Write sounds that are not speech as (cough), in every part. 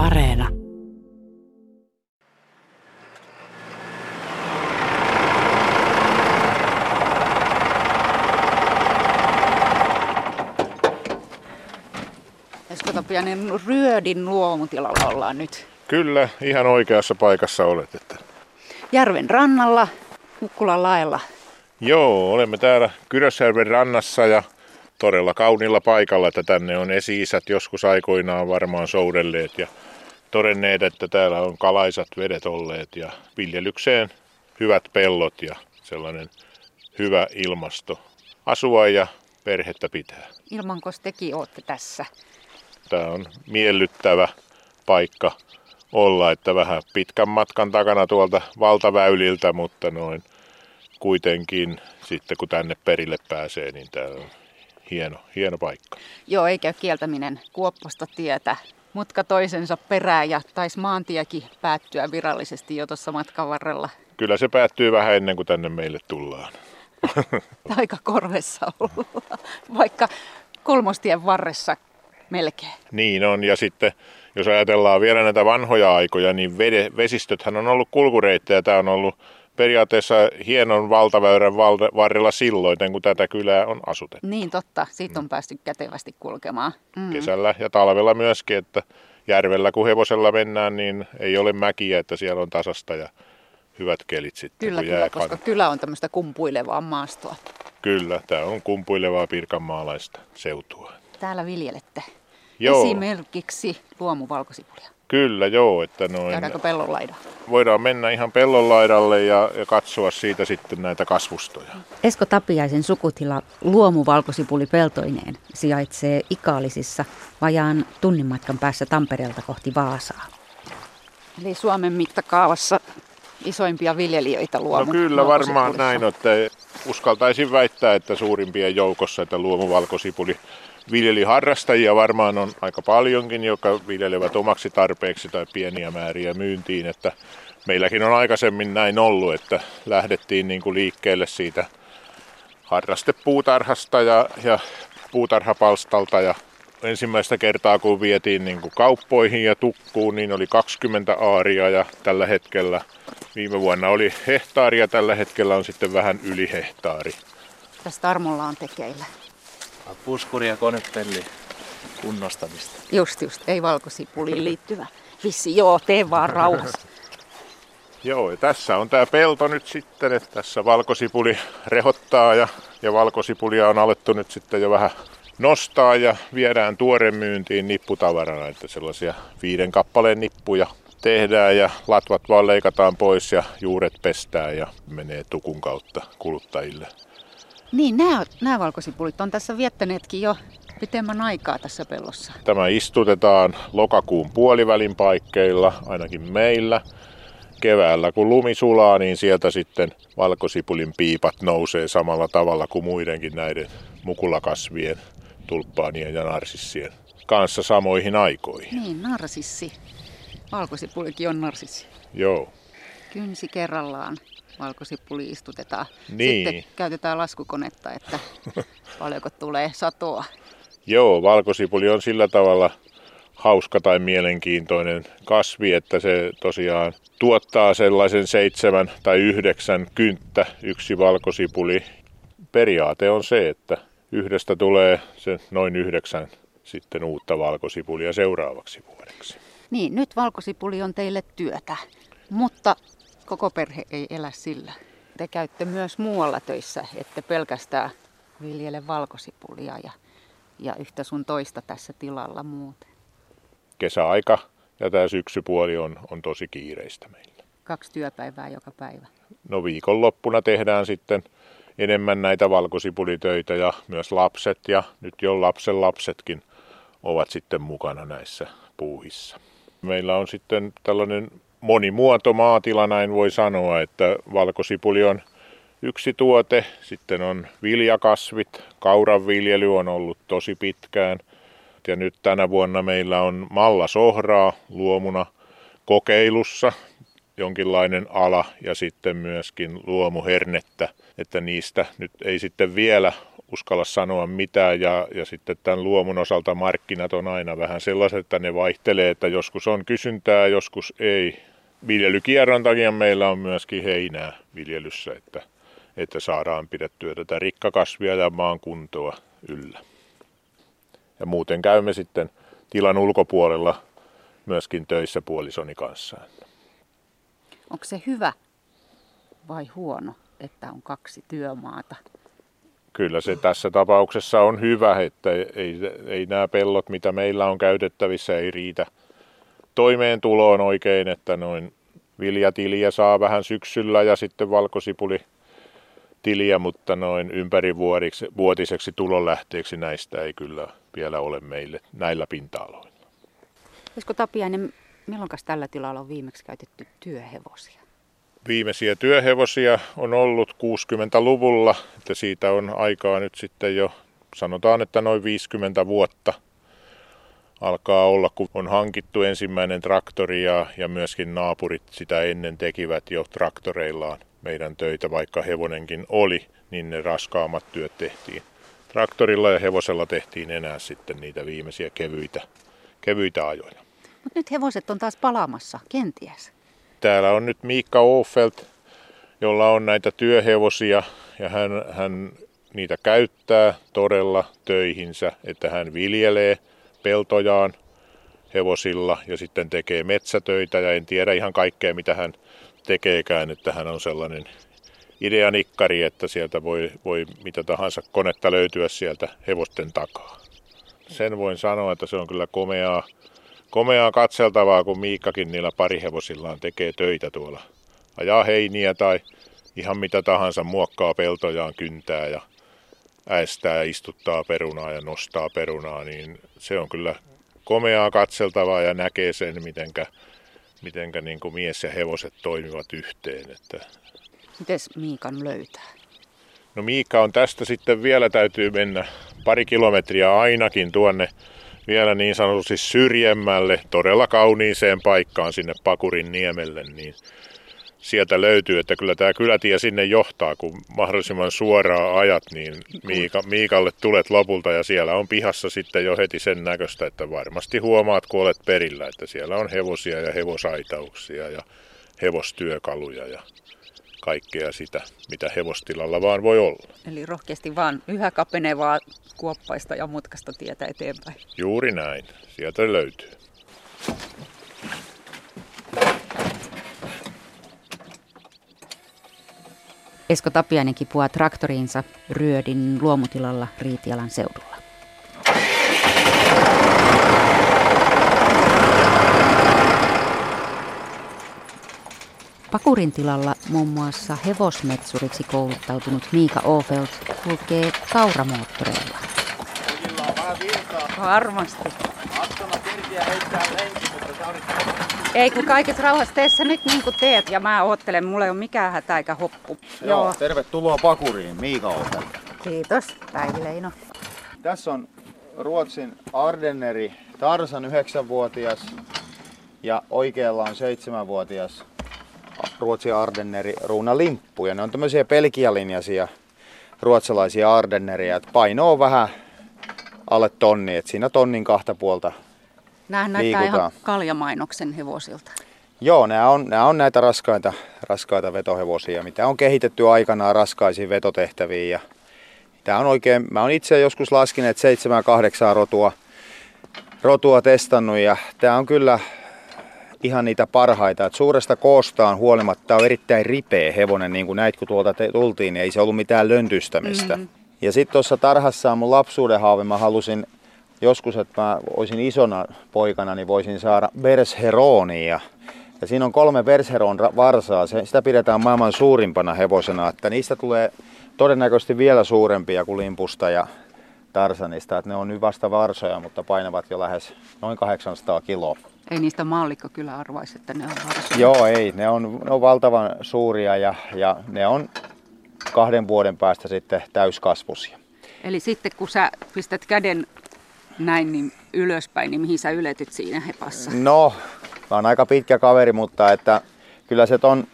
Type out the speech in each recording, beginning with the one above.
Areena. Esko Tapiainen, Ryödin luomutilalla ollaan nyt. Kyllä, ihan oikeassa paikassa olet. Että... Järven rannalla, Mukkulan laella. Joo, olemme täällä Kyrösjärven rannassa ja todella kaunilla paikalla, että tänne on esi-isät joskus aikoinaan varmaan soudelleet ja todenneet, että täällä on kalaisat vedet olleet ja viljelykseen hyvät pellot ja sellainen hyvä ilmasto asua ja perhettä pitää. Ilmanko tekin olette tässä? Tämä on miellyttävä paikka olla, että vähän pitkän matkan takana tuolta valtaväyliltä, mutta noin kuitenkin sitten kun tänne perille pääsee, niin tämä on hieno, hieno paikka. Joo, ei käy kieltäminen kuopposta tietä. Mutka toisensa perään ja taisi maantiekin päättyä virallisesti jo tuossa matkan varrella. Kyllä se päättyy vähän ennen kuin tänne meille tullaan. (laughs) Aika korvessa ollaan, vaikka kolmostien varressa melkein. Niin on, ja sitten jos ajatellaan vielä näitä vanhoja aikoja, niin vede, vesistöthän on ollut kulkureittejä. Tämä on ollut periaatteessa hienon valtaväyrän varrella silloin, kun tätä kylää on asutettu. Niin totta, siitä on päästy kätevästi kulkemaan. Mm. Kesällä ja talvella myöskin, että järvellä kun hevosella mennään, niin ei ole mäkiä, että siellä on tasasta ja hyvät kelit sitten. Kyllä, kyllä koska kylä on tämmöistä kumpuilevaa maastoa. Kyllä, tämä on kumpuilevaa pirkanmaalaista seutua. Täällä viljelette Joo. esimerkiksi luomuvalkosipulia. Kyllä, joo. Että noin, Käydäänkö pellonlaida? Voidaan mennä ihan pellonlaidalle ja, ja katsoa siitä sitten näitä kasvustoja. Esko Tapiaisen sukutila luomuvalkosipuli peltoineen sijaitsee Ikaalisissa vajaan tunnin matkan päässä Tampereelta kohti Vaasaa. Eli Suomen mittakaavassa isoimpia viljelijöitä luomu. No kyllä varmaan näin, että uskaltaisin väittää, että suurimpien joukossa, että luomuvalkosipuli viljeliharrastajia varmaan on aika paljonkin, jotka viljelevät omaksi tarpeeksi tai pieniä määriä myyntiin. Että meilläkin on aikaisemmin näin ollut, että lähdettiin niin kuin liikkeelle siitä harrastepuutarhasta ja, ja puutarhapalstalta ja ensimmäistä kertaa kun vietiin niin kuin kauppoihin ja tukkuun, niin oli 20 aaria ja tällä hetkellä viime vuonna oli hehtaari ja tällä hetkellä on sitten vähän yli hehtaari. Tästä Armolla on tekeillä. Puskuri ja konepelli kunnostamista. Just just, ei valkosipuliin liittyvä. Vissi, joo, tee vaan rauhassa. (laughs) Joo, ja tässä on tämä pelto nyt sitten, että tässä valkosipuli rehottaa ja, ja valkosipulia on alettu nyt sitten jo vähän nostaa ja viedään tuoren myyntiin nipputavarana, että sellaisia viiden kappaleen nippuja tehdään ja latvat vaan leikataan pois ja juuret pestään ja menee tukun kautta kuluttajille. Niin, nämä, nämä valkosipulit on tässä viettäneetkin jo pitemmän aikaa tässä pellossa. Tämä istutetaan lokakuun puolivälin paikkeilla, ainakin meillä. Keväällä kun lumi sulaa, niin sieltä sitten valkosipulin piipat nousee samalla tavalla kuin muidenkin näiden mukulakasvien, tulppaanien ja narsissien kanssa samoihin aikoihin. Niin, narsissi. Valkosipulikin on narsissi. Joo. Kynsi kerrallaan valkosipuli istutetaan. Niin. Sitten käytetään laskukonetta, että (laughs) paljonko tulee satoa. Joo, valkosipuli on sillä tavalla hauska tai mielenkiintoinen kasvi, että se tosiaan tuottaa sellaisen seitsemän tai yhdeksän kynttä yksi valkosipuli. Periaate on se, että yhdestä tulee se noin yhdeksän sitten uutta valkosipulia seuraavaksi vuodeksi. Niin, nyt valkosipuli on teille työtä, mutta koko perhe ei elä sillä. Te käytte myös muualla töissä, että pelkästään viljele valkosipulia ja, ja yhtä sun toista tässä tilalla muuten. Kesäaika ja tämä syksypuoli on, on tosi kiireistä meillä. Kaksi työpäivää joka päivä. No viikonloppuna tehdään sitten enemmän näitä valkosipulitöitä ja myös lapset ja nyt jo lapsen lapsetkin ovat sitten mukana näissä puuhissa. Meillä on sitten tällainen monimuoto maatila, näin voi sanoa, että valkosipuli on yksi tuote, sitten on viljakasvit, kauranviljely on ollut tosi pitkään. Ja nyt tänä vuonna meillä on mallasohraa luomuna kokeilussa, jonkinlainen ala ja sitten myöskin luomuhernettä, että niistä nyt ei sitten vielä uskalla sanoa mitään. Ja, ja sitten tämän luomun osalta markkinat on aina vähän sellaiset, että ne vaihtelee, että joskus on kysyntää, joskus ei. Viljelykierron takia meillä on myöskin heinää viljelyssä, että, että saadaan pidettyä tätä rikkakasvia ja maan kuntoa yllä. Ja muuten käymme sitten tilan ulkopuolella myöskin töissä puolisoni kanssa. Onko se hyvä vai huono, että on kaksi työmaata? Kyllä se tässä tapauksessa on hyvä, että ei, ei nämä pellot, mitä meillä on käytettävissä, ei riitä toimeentuloon oikein, että noin viljatiliä saa vähän syksyllä ja sitten valkosipuli tiliä, mutta noin ympärivuotiseksi tulonlähteeksi näistä ei kyllä vielä ole meille näillä pinta-aloilla. Esko Tapiainen, milloin tällä tilalla on viimeksi käytetty työhevosia? Viimeisiä työhevosia on ollut 60-luvulla, että siitä on aikaa nyt sitten jo, sanotaan, että noin 50 vuotta alkaa olla, kun on hankittu ensimmäinen traktori ja, ja myöskin naapurit sitä ennen tekivät jo traktoreillaan meidän töitä, vaikka hevonenkin oli, niin ne raskaammat työt tehtiin. Traktorilla ja hevosella tehtiin enää sitten niitä viimeisiä kevyitä, kevyitä ajoja. Mutta nyt hevoset on taas palaamassa, kenties. Täällä on nyt Miikka Ofeldt, jolla on näitä työhevosia ja hän, hän niitä käyttää todella töihinsä, että hän viljelee peltojaan hevosilla ja sitten tekee metsätöitä ja en tiedä ihan kaikkea mitä hän tekeekään, että hän on sellainen ideanikkari, että sieltä voi, voi mitä tahansa konetta löytyä sieltä hevosten takaa. Sen voin sanoa, että se on kyllä komeaa komeaa katseltavaa, kun Miikkakin niillä parihevosillaan tekee töitä tuolla. Ajaa heiniä tai ihan mitä tahansa, muokkaa peltojaan, kyntää ja äestää ja istuttaa perunaa ja nostaa perunaa, niin se on kyllä komeaa katseltavaa ja näkee sen, mitenkä, mitenkä niin kuin mies ja hevoset toimivat yhteen. Että... Mites Miikan löytää? No Miikka on tästä sitten vielä täytyy mennä pari kilometriä ainakin tuonne vielä niin sanotusti syrjemmälle, todella kauniiseen paikkaan sinne Pakurin niemelle, niin sieltä löytyy, että kyllä tämä kylätie sinne johtaa, kun mahdollisimman suoraa ajat, niin Miika, Miikalle tulet lopulta ja siellä on pihassa sitten jo heti sen näköistä, että varmasti huomaat, kun olet perillä, että siellä on hevosia ja hevosaitauksia ja hevostyökaluja ja kaikkea sitä, mitä hevostilalla vaan voi olla. Eli rohkeasti vaan yhä kapenevaa kuoppaista ja mutkasta tietä eteenpäin. Juuri näin. Sieltä löytyy. Esko Tapiainenkin puhua traktoriinsa Ryödin luomutilalla Riitialan seudulla. Pakurin tilalla muun muassa hevosmetsuriksi kouluttautunut Miika Ofeld kulkee kauramoottoreilla. Varmasti. Ei kun kaiket rauhassa teessä nyt niin kuin teet ja mä oottelen, mulla ei ole mikään hätä eikä hoppu. Joo, Joo. tervetuloa Pakuriin, Miika Ofeld. Kiitos, Päivi Leino. Tässä on Ruotsin Ardenneri Tarsan 9-vuotias ja oikealla on 7-vuotias Ruotsin Ardenneri Ruuna Limppu. Ja ne on tämmöisiä pelkialinjaisia ruotsalaisia Ardenneria. Et paino on vähän alle tonni, että siinä tonnin kahta puolta Nämähän näyttää ihan kaljamainoksen hevosilta. Joo, nämä on, nämä on näitä raskaita, raskaita vetohevosia, mitä on kehitetty aikanaan raskaisiin vetotehtäviin. Ja tämä on oikein, mä oon itse joskus laskinut, että 7-8 rotua, rotua testannut ja tämä on kyllä ihan niitä parhaita. Et suuresta koostaan huolimatta on erittäin ripeä hevonen, niin kuin näit kun tuolta te- tultiin, niin ei se ollut mitään löntystämistä. Mm-hmm. Ja sitten tuossa tarhassa on mun lapsuuden haave, mä halusin joskus, että mä olisin isona poikana, niin voisin saada Bersheronia. Ja siinä on kolme Bersheron varsaa, se, sitä pidetään maailman suurimpana hevosena, että niistä tulee todennäköisesti vielä suurempia kuin Limpusta ja Tarsanista, että ne on nyt vasta varsoja, mutta painavat jo lähes noin 800 kiloa. Ei niistä maallikko kyllä arvaisi, että ne on varsoja. Joo, ei. Ne on, ne on valtavan suuria ja, ja ne on kahden vuoden päästä sitten täyskasvusia. Eli sitten kun sä pistät käden näin niin ylöspäin, niin mihin sä yletyt siinä hepassa? No, mä oon aika pitkä kaveri, mutta että kyllä se ton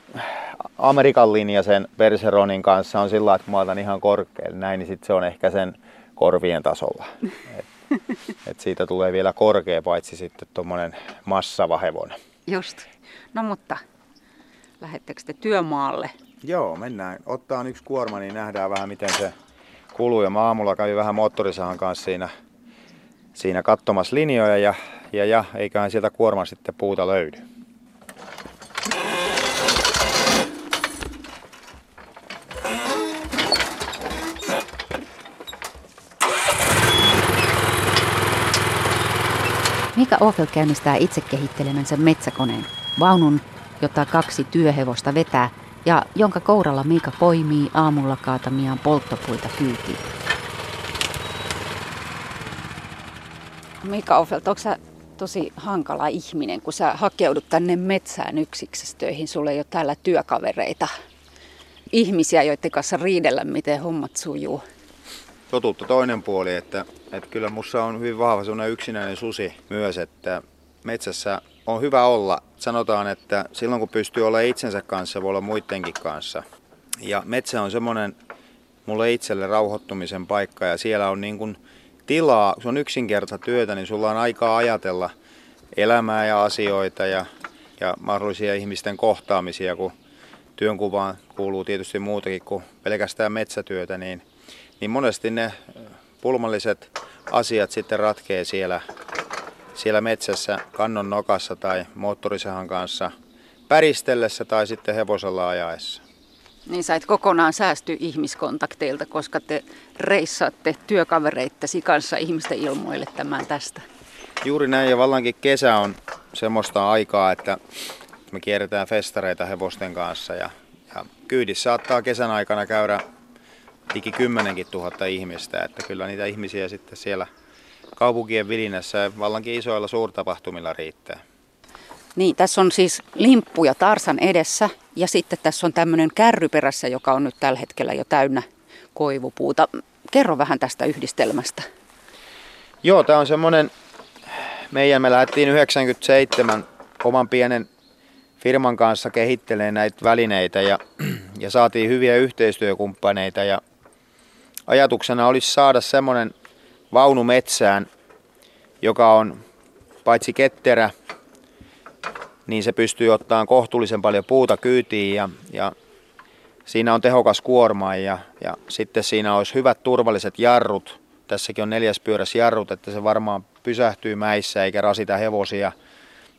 Amerikan linja sen Perseronin kanssa on sillä että mä otan ihan korkealle näin, niin sitten se on ehkä sen korvien tasolla. (laughs) Et, et siitä tulee vielä korkea, paitsi sitten tuommoinen massava hevonen. Just. No mutta, lähettekö te työmaalle? Joo, mennään. Ottaa yksi kuorma, niin nähdään vähän miten se kuluu. Ja mä aamulla kävin vähän moottorisahan kanssa siinä, siinä katsomassa linjoja ja, ja, ja eiköhän sieltä kuorma sitten puuta löydy. Mika Ofel käynnistää itse kehittelemänsä metsäkoneen, vaunun, jota kaksi työhevosta vetää ja jonka kouralla Mika poimii aamulla kaatamiaan polttopuita kyytiin. Mika Ofelt, onko sä tosi hankala ihminen, kun sä hakeudut tänne metsään yksiksestöihin, sulla ei ole täällä työkavereita, ihmisiä, joiden kanssa riidellä, miten hommat sujuu? totuutta toinen puoli, että, että kyllä mussa on hyvin vahva sellainen yksinäinen susi myös, että metsässä on hyvä olla. Sanotaan, että silloin kun pystyy olla itsensä kanssa, voi olla muidenkin kanssa. Ja metsä on semmoinen mulle itselle rauhoittumisen paikka ja siellä on niin kuin tilaa, se on yksinkertaista työtä, niin sulla on aikaa ajatella elämää ja asioita ja, ja mahdollisia ihmisten kohtaamisia, kun työnkuvaan kuuluu tietysti muutakin kuin pelkästään metsätyötä, niin – niin monesti ne pulmalliset asiat sitten ratkee siellä, siellä metsässä kannon nokassa tai moottorisahan kanssa päristellessä tai sitten hevosella ajaessa. Niin sä et kokonaan säästy ihmiskontakteilta, koska te reissaatte työkavereittesi kanssa ihmisten ilmoille tämän tästä. Juuri näin ja vallankin kesä on semmoista aikaa, että me kierretään festareita hevosten kanssa ja, ja kyydissä saattaa kesän aikana käydä liki kymmenenkin tuhatta ihmistä, että kyllä niitä ihmisiä sitten siellä kaupunkien vilinässä vallankin isoilla suurtapahtumilla riittää. Niin, tässä on siis limppuja Tarsan edessä ja sitten tässä on tämmöinen kärryperässä, joka on nyt tällä hetkellä jo täynnä koivupuuta. Kerro vähän tästä yhdistelmästä. Joo, tämä on semmoinen, meidän me lähdettiin 97 oman pienen firman kanssa kehittelemään näitä välineitä ja, ja saatiin hyviä yhteistyökumppaneita ja ajatuksena olisi saada semmoinen vaunu metsään, joka on paitsi ketterä, niin se pystyy ottamaan kohtuullisen paljon puuta kyytiin ja, ja siinä on tehokas kuorma ja, ja sitten siinä olisi hyvät turvalliset jarrut. Tässäkin on neljäs pyöräs jarrut, että se varmaan pysähtyy mäissä eikä rasita hevosia.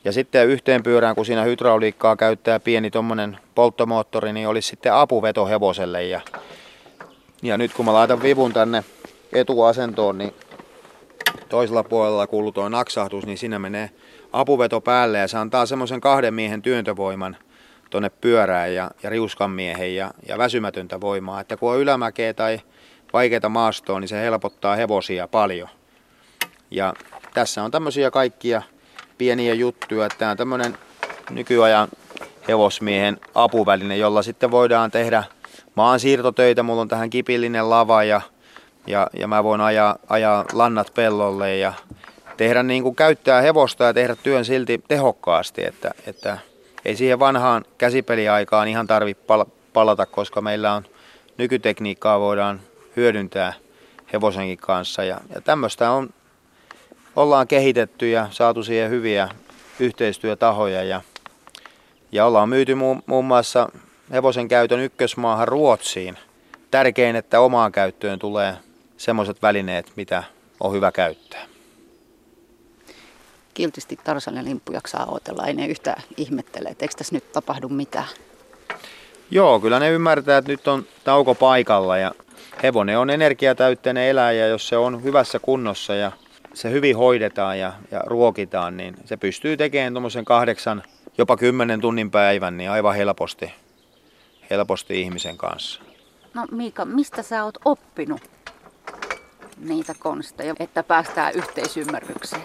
Ja sitten yhteen pyörään, kun siinä hydrauliikkaa käyttää pieni tuommoinen polttomoottori, niin olisi sitten apuveto hevoselle. Ja ja nyt kun mä laitan vivun tänne etuasentoon, niin toisella puolella kuuluu tuo naksahtus, niin siinä menee apuveto päälle ja se antaa semmoisen kahden miehen työntövoiman tuonne pyörään ja, ja riuskan miehen ja, ja väsymätöntä voimaa. Että kun on ylämäkeä tai vaikeita maastoa, niin se helpottaa hevosia paljon. Ja tässä on tämmöisiä kaikkia pieniä juttuja, että tämä on tämmöinen nykyajan hevosmiehen apuväline, jolla sitten voidaan tehdä maansiirtotöitä. Mulla on tähän kipillinen lava ja, ja, ja mä voin ajaa, ajaa lannat pellolle ja tehdä niin kuin käyttää hevosta ja tehdä työn silti tehokkaasti, että, että ei siihen vanhaan käsipeliaikaan ihan tarvitse palata, koska meillä on nykytekniikkaa voidaan hyödyntää hevosenkin kanssa ja, ja tämmöistä on, ollaan kehitetty ja saatu siihen hyviä yhteistyötahoja ja, ja ollaan myyty muun, muun muassa hevosen käytön ykkösmaahan Ruotsiin. Tärkein, että omaan käyttöön tulee semmoiset välineet, mitä on hyvä käyttää. Kiltisti Tarsan ja Limppu jaksaa odotella, ei ne yhtään ihmettele, että eikö tässä nyt tapahdu mitään? Joo, kyllä ne ymmärtää, että nyt on tauko paikalla ja hevonen on energiatäytteinen eläjä, jos se on hyvässä kunnossa ja se hyvin hoidetaan ja, ja ruokitaan, niin se pystyy tekemään tuommoisen kahdeksan, jopa kymmenen tunnin päivän niin aivan helposti helposti ihmisen kanssa. No Miika, mistä sä oot oppinut niitä konsteja, että päästään yhteisymmärrykseen?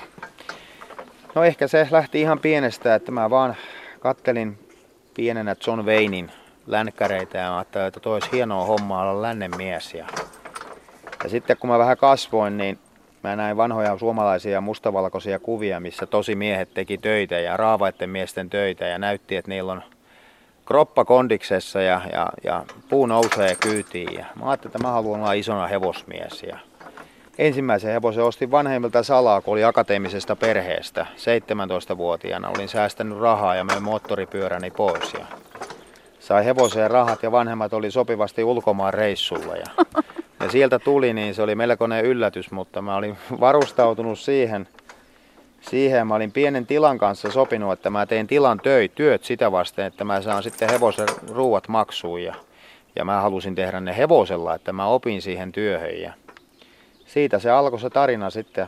No ehkä se lähti ihan pienestä, että mä vaan kattelin pienenä John Waynein länkkäreitä ja ajattelin, että toi olisi hienoa hommaa olla lännen mies. Ja, ja sitten kun mä vähän kasvoin, niin mä näin vanhoja suomalaisia mustavalkoisia kuvia, missä tosi miehet teki töitä ja raavaitten miesten töitä ja näytti, että niillä on kroppa kondiksessa ja, ja, ja puu nousee kyytiin. Ja mä ajattelin, että mä haluan olla isona hevosmies. Ja ensimmäisen hevosen ostin vanhemmilta salaa, kun oli akateemisesta perheestä. 17-vuotiaana olin säästänyt rahaa ja möin moottoripyöräni pois. Ja sai hevoseen rahat ja vanhemmat oli sopivasti ulkomaan reissulla. Ja, (laughs) ja sieltä tuli, niin se oli melkoinen yllätys, mutta mä olin varustautunut siihen, siihen. Mä olin pienen tilan kanssa sopinut, että mä teen tilan töi, työt sitä vasten, että mä saan sitten hevosen ruuat maksuun. Ja, ja mä halusin tehdä ne hevosella, että mä opin siihen työhön. Ja siitä se alkoi se tarina sitten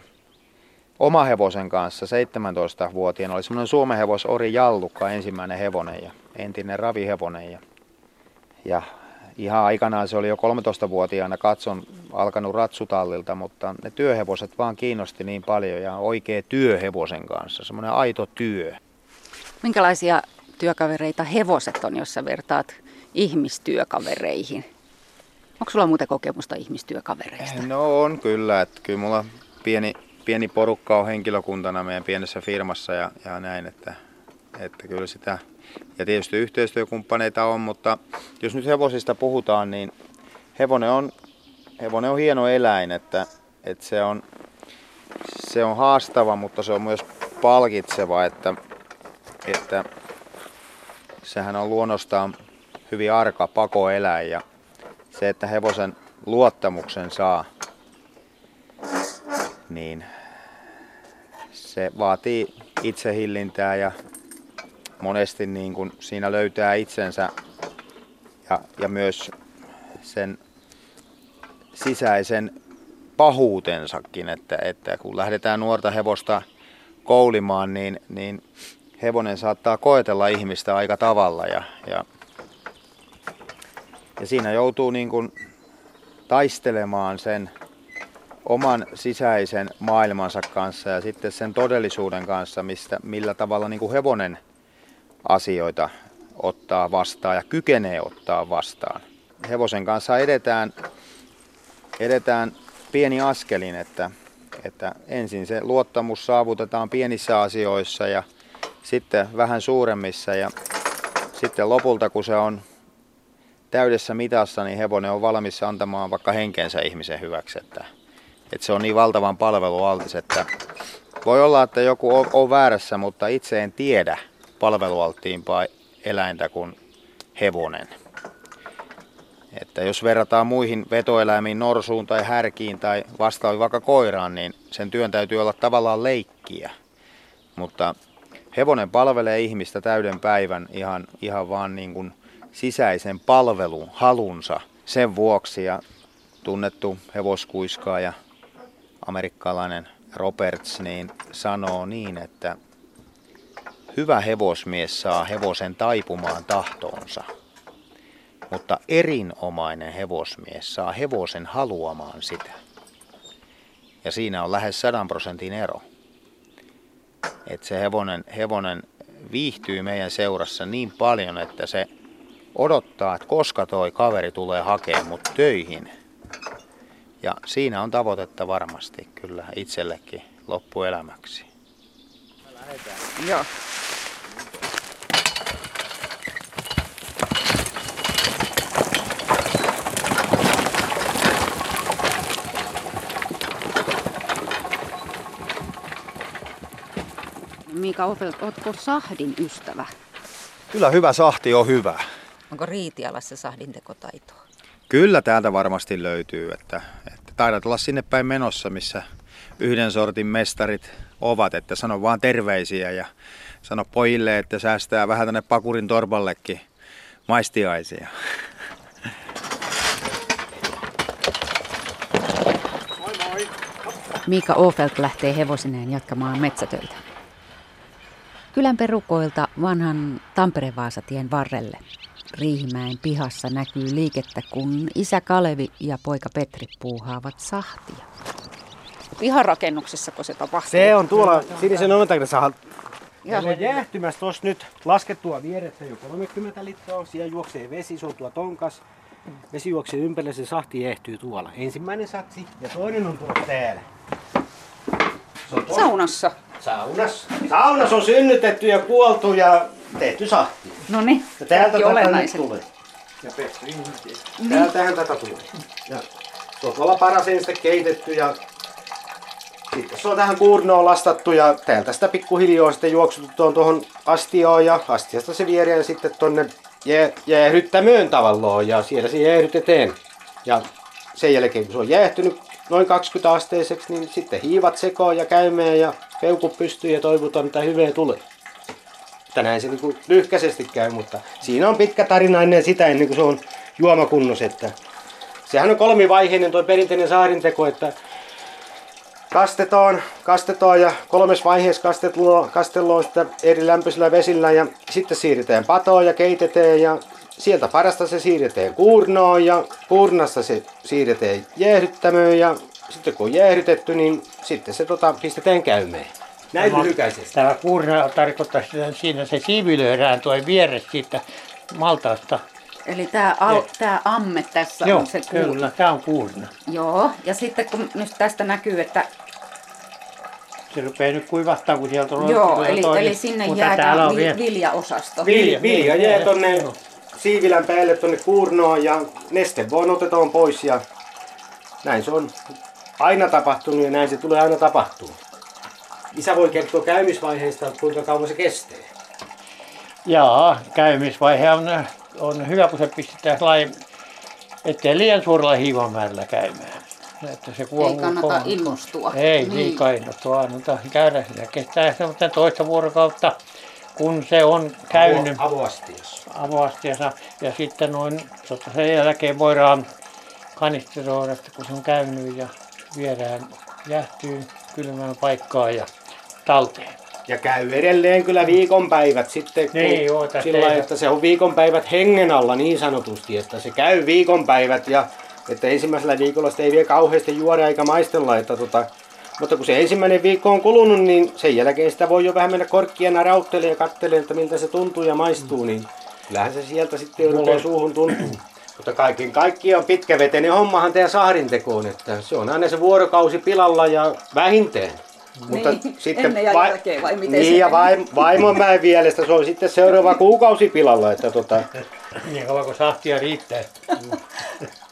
oma hevosen kanssa 17-vuotiaana. Oli semmoinen Suomen hevos Ori Jallukka, ensimmäinen hevonen ja entinen ravihevonen. Ja, ja ihan aikanaan se oli jo 13-vuotiaana katson alkanut ratsutallilta, mutta ne työhevoset vaan kiinnosti niin paljon ja oikea työhevosen kanssa, semmoinen aito työ. Minkälaisia työkavereita hevoset on, jos sä vertaat ihmistyökavereihin? Onko sulla muuten kokemusta ihmistyökavereista? No on kyllä, että kyllä mulla pieni, pieni porukka on henkilökuntana meidän pienessä firmassa ja, ja näin, että, että kyllä sitä, ja tietysti yhteistyökumppaneita on, mutta jos nyt hevosista puhutaan, niin hevonen on, hevonen on hieno eläin, että, että se, on, se on haastava, mutta se on myös palkitseva, että, että sehän on luonnostaan hyvin arka pakoeläin ja se, että hevosen luottamuksen saa, niin se vaatii itsehillintää ja monesti niin kuin siinä löytää itsensä ja, ja myös sen sisäisen pahuutensakin, että, että kun lähdetään nuorta hevosta koulimaan, niin, niin hevonen saattaa koetella ihmistä aika tavalla ja, ja ja siinä joutuu niin kuin taistelemaan sen oman sisäisen maailmansa kanssa ja sitten sen todellisuuden kanssa, mistä, millä tavalla niin kuin hevonen asioita ottaa vastaan ja kykenee ottaa vastaan. Hevosen kanssa edetään, edetään pieni askelin, että, että ensin se luottamus saavutetaan pienissä asioissa ja sitten vähän suuremmissa ja sitten lopulta kun se on täydessä mitassa, niin hevonen on valmis antamaan vaikka henkensä ihmisen hyväksi. Että, että se on niin valtavan palvelualtis, että voi olla, että joku on, on väärässä, mutta itse en tiedä palvelualttiimpaa eläintä kuin hevonen. Että jos verrataan muihin vetoeläimiin, norsuun tai härkiin tai vastaaviin vaikka koiraan, niin sen työn täytyy olla tavallaan leikkiä. Mutta hevonen palvelee ihmistä täyden päivän ihan, ihan vaan niin kuin sisäisen palvelun halunsa sen vuoksi ja tunnettu hevoskuiskaaja amerikkalainen Roberts niin sanoo niin, että hyvä hevosmies saa hevosen taipumaan tahtoonsa, mutta erinomainen hevosmies saa hevosen haluamaan sitä. Ja siinä on lähes 100 prosentin ero. Että se hevonen, hevonen viihtyy meidän seurassa niin paljon, että se odottaa, että koska toi kaveri tulee hakemaan mut töihin. Ja siinä on tavoitetta varmasti kyllä itsellekin loppuelämäksi. Joo. Miika Opelt, ootko sahdin ystävä? Kyllä hyvä sahti on hyvä. Onko Riitialassa sahdintekotaitoa? Kyllä täältä varmasti löytyy, että, että taidat olla sinne päin menossa, missä yhden sortin mestarit ovat, että sano vaan terveisiä ja sano pojille, että säästää vähän tänne pakurin torballekin maistiaisia. Miika Ofelt lähtee hevosineen jatkamaan metsätöitä. Kylän perukoilta vanhan Tampere-Vaasatien varrelle. Riihimäen pihassa näkyy liikettä, kun isä Kalevi ja poika Petri puuhaavat sahtia. Piharakennuksessako se tapahtuu? Se on tuolla sinisen omentakirjasahan. Ja. Se on jäähtymässä tuossa nyt laskettua vierettä jo 30 litraa. Siellä juoksee vesi, se on tuo tonkas. Vesi juoksee ympärille, se sahti jäähtyy tuolla. Ensimmäinen satsi ja toinen on tuolla täällä. Se on Saunassa. saunassa. Saunassa on synnytetty ja kuoltu ja tehty sahti. No niin, Ja täältä kaikki tätä nyt tulee. Ja pesty ihmisiä. Täältähän tätä tulee. Ja se on tuolla paraseen sitten keitetty ja sitten se on tähän kuurnoon lastattu ja täältä sitä pikkuhiljaa sitten juoksuttu on tuohon astioon ja astiasta se viereen sitten tonne jää, jäähdyttämöön tavallaan ja siellä se jäähdytetään. Ja sen jälkeen kun se on jäähtynyt noin 20 asteiseksi, niin sitten hiivat sekoon ja käymään ja peukku pystyy ja toivotaan, että hyvää tulee. Että näin se niin lyhkäisesti käy, mutta siinä on pitkä tarina ennen sitä, ennen kuin se on juomakunnos. Että sehän on kolmivaiheinen tuo perinteinen saarinteko, että kastetaan, kastetaan ja kolmes vaiheessa kastellaan, kastellaan sitä eri lämpöisillä vesillä ja sitten siirretään patoon ja keitetään ja sieltä parasta se siirretään kuurnoon ja kuurnasta se siirretään jäähdyttämöön ja sitten kun on jäähdytetty, niin sitten se tota, pistetään käymään. Näin Tämä- lyhykäisesti. Tämä kuurna tarkoittaa sitä, että siinä se siivilöidään tuo vieressä siitä maltaasta. Eli tämä, al, tää amme tässä Joo, on se kuurna. kyllä, tämä on kuurna. Joo, ja sitten kun nyt tästä näkyy, että Se rupeaa nyt kuivahtaa, kun sieltä on joo, tulee eli, toinen. eli sinne jää tämä viljaosasto. Vilja, vilja jää Joo. Siivilän päälle tonne kuurnoon ja neste vaan otetaan pois ja näin se on aina tapahtunut ja näin se tulee aina tapahtuu. Isä voi kertoa käymisvaiheesta, kuinka kauan se kestää. Jaa, käymisvaihe on, on hyvä, kun se pistetään lain, ettei liian suurella hiivamäärällä käymään. Että se kuohuu kannata kovin. innostua. Ei Niin. liikaa innostua, anneta käydä siinä. Kestää semmoinen toista vuorokautta, kun se on käynyt Avo- Avoastiassa. avoastiassa. Ja sitten noin, tota, sen jälkeen voidaan kanisteroida, kun se on käynyt ja viedään jähtyy kylmään paikkaan ja talteen. Ja käy edelleen kyllä viikonpäivät sitten, kun Niin, joo, sillä lailla, että se on viikonpäivät hengen alla niin sanotusti, että se käy viikonpäivät ja että ensimmäisellä viikolla sitä ei vielä kauheasti juoda eikä maistella, että tota, mutta kun se ensimmäinen viikko on kulunut, niin sen jälkeen sitä voi jo vähän mennä korkkiana rauttelemaan ja katselemaan, että miltä se tuntuu ja maistuu, niin kyllähän se sieltä sitten jo rupeaa suuhun tuntuu. Mutta kaiken kaikkiaan pitkäveteinen hommahan teidän saarintekoon, että se on aina se vuorokausi pilalla ja vähintään. Niin, (laughs) ennen ja jälkeen vai miten niin, se ja vaim, vaimon mäen mielestä se on sitten seuraava kuukausi pilalla. Että tota, Niin kauan kuin sahtia riittää. (laughs)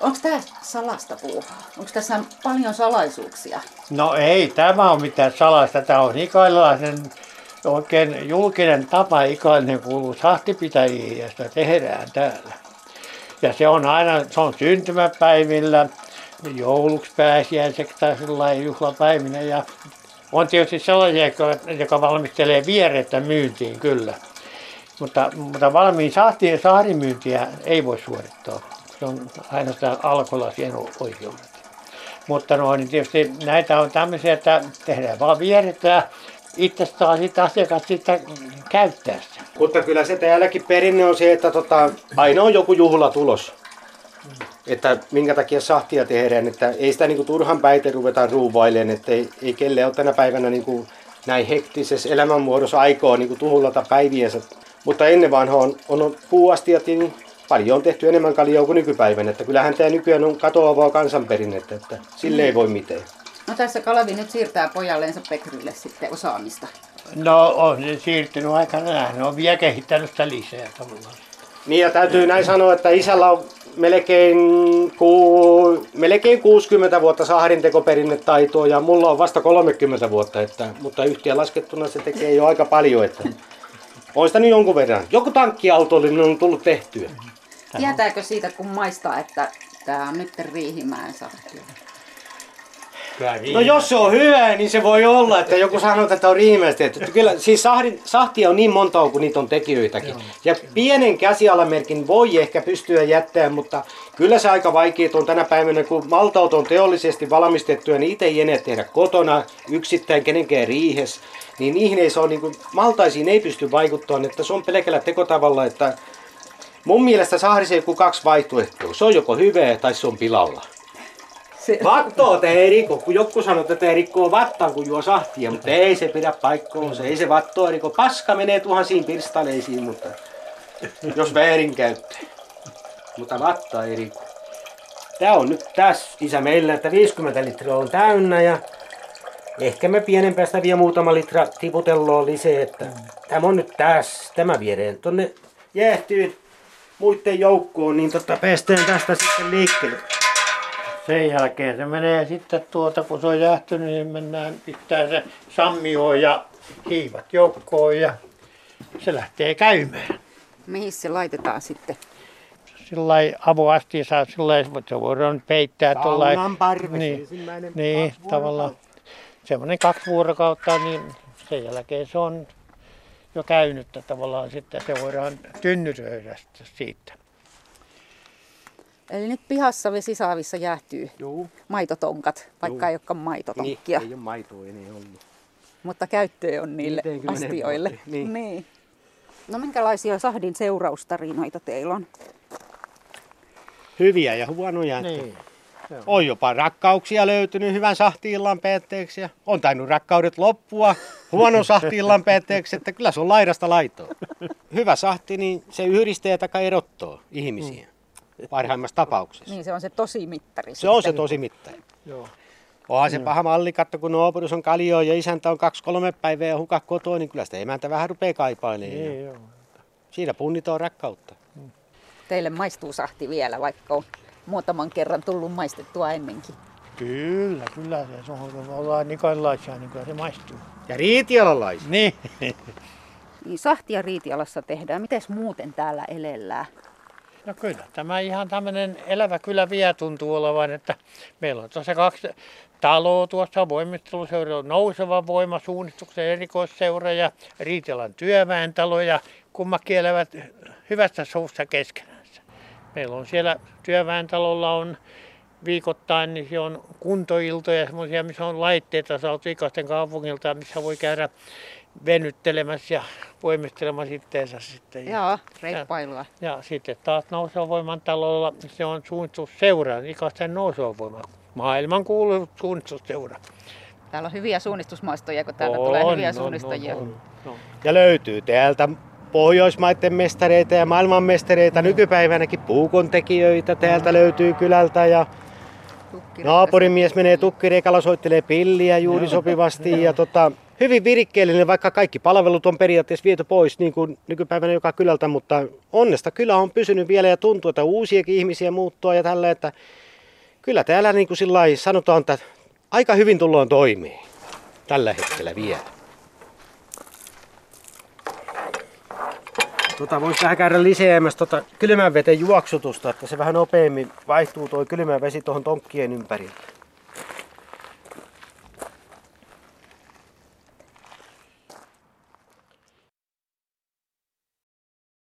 Onko tämä salasta puuhaa? Onko tässä paljon salaisuuksia? No ei tämä on mitään salaista. Tämä on ikailainen oikein julkinen tapa. Ikainen kuuluu sahtipitäjiin ja sitä tehdään täällä. Ja se on aina, se on syntymäpäivillä, jouluksi pääsiäiseksi tai sellainen juhlapäivinä. Ja on tietysti sellaisia, joka valmistelee vierettä myyntiin kyllä. Mutta, mutta valmiin sahtien saarimyyntiä ei voi suorittaa. Se on ainoastaan alkolasien oikeudet. Mutta no, niin tietysti näitä on tämmöisiä, että tehdään vaan vierettä ja itsestään sitten asiakas sitten käyttää sitä. mutta kyllä se täälläkin perinne on se, että tota, aina on joku juhla tulos. Että minkä takia sahtia tehdään, että ei sitä niinku turhan päitä ruveta ruuvailemaan, että ei, ei kelle ole tänä päivänä niinku näin hektisessä elämänmuodossa aikaa niinku tuhlata päiviensä. Mutta ennen vanha on, on puuastiat, niin paljon on tehty enemmän kaljaa kuin nykypäivänä. Että kyllähän tämä nykyään on katoavaa kansanperinnettä, että sille ei voi mitään. No tässä Kalevi nyt siirtää pojalleensa Pekrylle sitten osaamista. No on se siirtynyt aikanaan, ne on vielä kehittänyt sitä lisää tavallaan. Niin ja täytyy näin sanoa, että isällä on melkein, ku, melkein 60 vuotta sahrintekoperinnetaitoa ja mulla on vasta 30 vuotta, että, mutta yhteen laskettuna se tekee jo aika paljon. Että, on sitä nyt jonkun verran. Joku tankkiautollinen on tullut tehtyä. Tietääkö siitä, kun maistaa, että tämä on nyt Riihimäen sahti? No jos se on hyvä, niin se voi olla, että joku sanoo, että tämä on. Että Kyllä, siis sahrin, sahtia on niin monta kuin niitä on tekijöitäkin. Ja pienen käsialamerkin voi ehkä pystyä jättämään, mutta kyllä se aika vaikeaa on tänä päivänä, kun maltaut on teollisesti valmistettuja, niin itse ei enää tehdä kotona yksittäin kenenkään riihes. Niin niihin ei saa, niin kuin, maltaisiin ei pysty vaikuttamaan, että se on pelkällä tekotavalla, että mun mielestä sahrissa ei kaksi vaihtoehtoa. Se on joko hyvää tai se on pilalla. Se, Vattoa te ei riko, kun joku sanoo, että te rikkoo vattaan, kun juo sahtia, mutta ei se pidä paikkoon, se ei se vattoa riko. Paska menee tuhansiin pirstaleisiin, mutta jos väärin käyttää. Mutta vatta ei riko. Tää on nyt tässä isä meillä, että 50 litraa on täynnä ja ehkä me pienen päästä vielä muutama litra tiputellaan lisää, että tämä on nyt tässä, tämä viereen, tonne jäähtyy muiden joukkoon, niin tota päästään tästä sitten liikkeelle. Sen jälkeen se menee sitten tuota, kun se on jäähtynyt, niin mennään pitää se sammioon ja hiivat joukkoon ja se lähtee käymään. Mihin se laitetaan sitten? Sillä avoasti saa sillä lailla, se voidaan peittää tuolla lailla- Saunan parvessa Niin, ensimmäinen niin kaksi tavallaan semmoinen kaksi vuorokautta, niin sen jälkeen se on jo käynyttä tavallaan sitten, se voidaan tynnyröidä siitä. Eli nyt pihassa vesisaavissa jäähtyy Joo, maitotonkat, vaikka Juu. ei olekaan niin, maitotonkkia. ei ole maitoa enää ollut. Mutta käyttöä on niille 50 astioille. niin. niin. No minkälaisia sahdin seuraustarinoita teillä on? Hyviä ja huonoja. Niin. Niin. On jopa rakkauksia löytynyt hyvän sahtiillan päätteeksi ja on tainnut rakkaudet loppua huonon sahtiillan päätteeksi, että kyllä se on laidasta laitoa. Hyvä sahti, niin se yhdistää tai erottaa ihmisiä parhaimmassa tapauksessa. Niin se on se tosi mittari. Se on se tosi mittari. Joo. Onhan se paha malli, katso kun naapurissa on kaljoa ja isäntä on kaksi-kolme päivää ja huka kotoa, niin kyllä sitä emäntä vähän rupeaa kaipailemaan. Niin, Niin. joo. Siinä punnitaan rakkautta. Teille maistuu sahti vielä, vaikka on muutaman kerran tullut maistettua ennenkin. Kyllä, kyllä se on, kun ollaan nikailaisia, niin kyllä se maistuu. Ja riitialalaisia. Niin. Niin sahtia Riitialassa tehdään. Mites muuten täällä elellään? No kyllä, tämä ihan tämmöinen elävä kyllä vielä tuntuu olevan, että meillä on tuossa kaksi taloa tuossa voimisteluseura, nouseva voima, suunnistuksen erikoisseura ja Riitialan työväen talo ja kummakin elävät hyvässä suussa keskenänsä. Meillä on siellä työväen talolla on viikoittain, niin se on kuntoiltoja, semmoisia, missä on laitteita saatu ikasten kaupungilta, missä voi käydä venyttelemässä ja voimistelemassa itteensä sitten. Ja- Joo, reippailua. ja sitten taas nousevan voiman talolla se on suunnistusseura, ikäisten nousevan voiman. Maailman kuulu suunnistusseura. Täällä on hyviä suunnistusmaistoja, kun täällä tulee hyviä suunnistajia. on, on. Ja löytyy täältä Pohjoismaiden mestareita ja maailmanmestareita, nykypäivänäkin puukontekijöitä täältä löytyy kylältä ja naapurimies menee tukkireikalla, soittelee pilliä juuri sopivasti ja tota, hyvin virikkeellinen, vaikka kaikki palvelut on periaatteessa viety pois niin kuin nykypäivänä joka kylältä, mutta onnesta kyllä on pysynyt vielä ja tuntuu, että uusiakin ihmisiä muuttua ja tällä, että kyllä täällä niin kuin sillä sanotaan, että aika hyvin tullaan toimeen tällä hetkellä vielä. Tota, voisi vähän käydä lisäämässä tota kylmän veden juoksutusta, että se vähän nopeammin vaihtuu tuo kylmä vesi tuohon tonkkien ympärille.